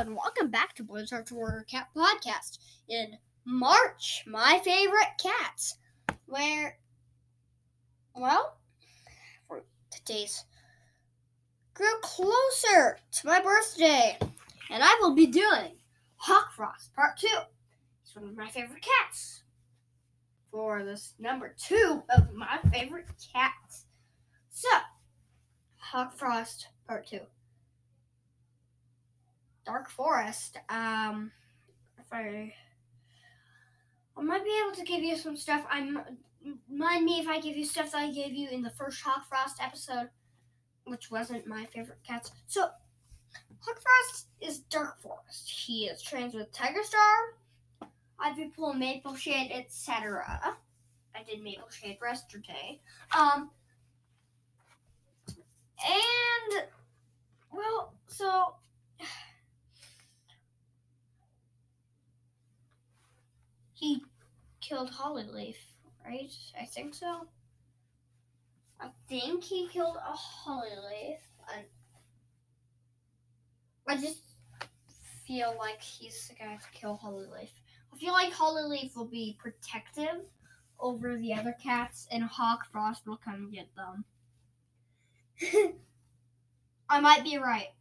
and welcome back to Blizzard's Warrior Cat Podcast. In March, my favorite cats, where, well, for today's grew closer to my birthday, and I will be doing Hawkfrost Part 2. It's one of my favorite cats. For this number two of my favorite cats. So, Hawkfrost Part 2. Dark Forest. Um, if I, I might be able to give you some stuff. I'm mind me if I give you stuff that I gave you in the first Hawkfrost episode, which wasn't my favorite cats. So, Hawkfrost is Dark Forest. He is trained with Tigerstar, Ivy Pool, Mapleshade, etc. I did Mapleshade yesterday. Um, and well, so he killed Hollyleaf, right? I think so. I think he killed a Hollyleaf. I, I just feel like he's the guy to kill Hollyleaf. I feel like Hollyleaf will be protective over the other cats, and Hawkfrost will come get them. I might be right.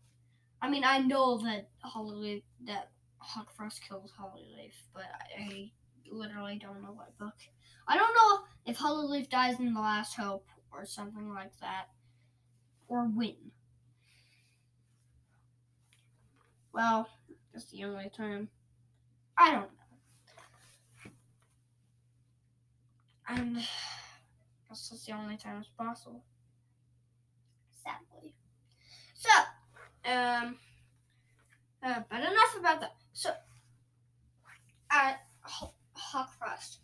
I mean, I know that Hollyleaf that Hawkfrost killed Hollyleaf, but I literally don't know what book. I don't know if Hollyleaf dies in The Last Hope or something like that, or when. Well, that's the only time. I don't know. And that's the only time it's possible. Sadly. So, um, uh, but enough about that. So, uh, Hawkfrost.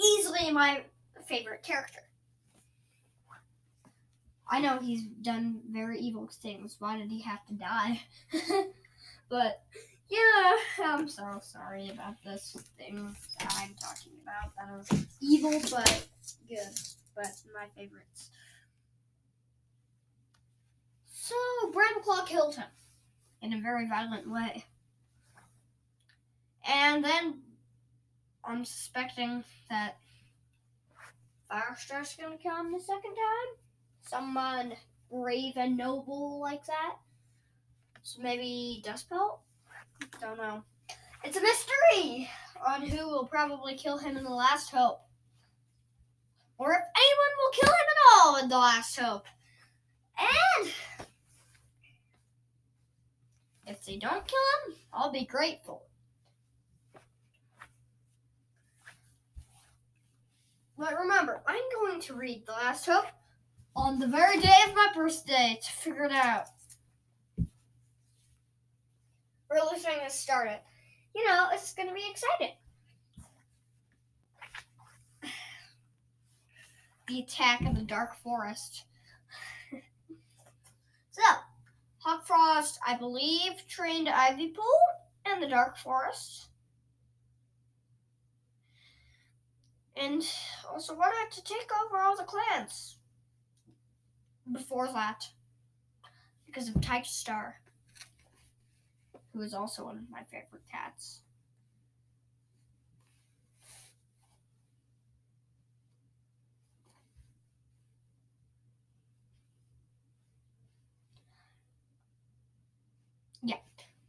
Easily my favorite character. I know he's done very evil things. Why did he have to die? but yeah, I'm so sorry about this thing that I'm talking about. That was evil but good. But my favorites. So Brambleclaw killed him in a very violent way. And then I'm suspecting that Firestar's gonna come the second time. Someone brave and noble like that. So maybe Dustpelt? Don't know. It's a mystery on who will probably kill him in the last hope. Or if anyone will kill him at all in the last hope. And if they don't kill him, I'll be grateful. But remember, I'm going to read The Last Hope on the very day of my birthday to figure it out. Really trying to start it. You know, it's going to be exciting. The attack of the Dark Forest. so, Hawkfrost, I believe, trained Ivypool and the Dark Forest. And also wanted to take over all the clans before that because of Tigerstar, who is also one of my favorite cats. Yeah.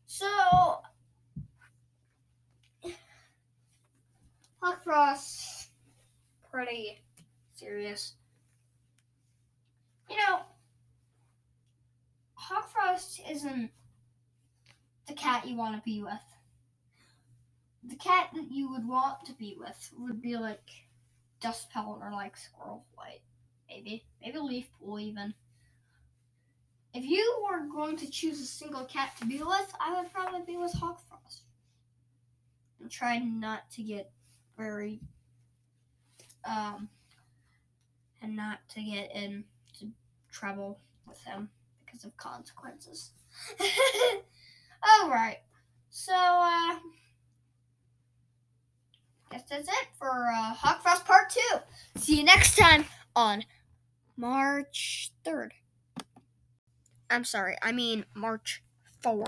So Hawkfrost pretty serious. You know, Hawkfrost isn't the cat you want to be with. The cat that you would want to be with would be like Dustpelt or like Squirrelflight, maybe. Maybe Leaf Pool even. If you were going to choose a single cat to be with, I would probably be with Hawkfrost. And try not to get very um, and not to get into trouble with him because of consequences. All right. So, uh, guess that's it for uh, Hawkfrost Part 2. See you next time on March 3rd. I'm sorry, I mean March 4th.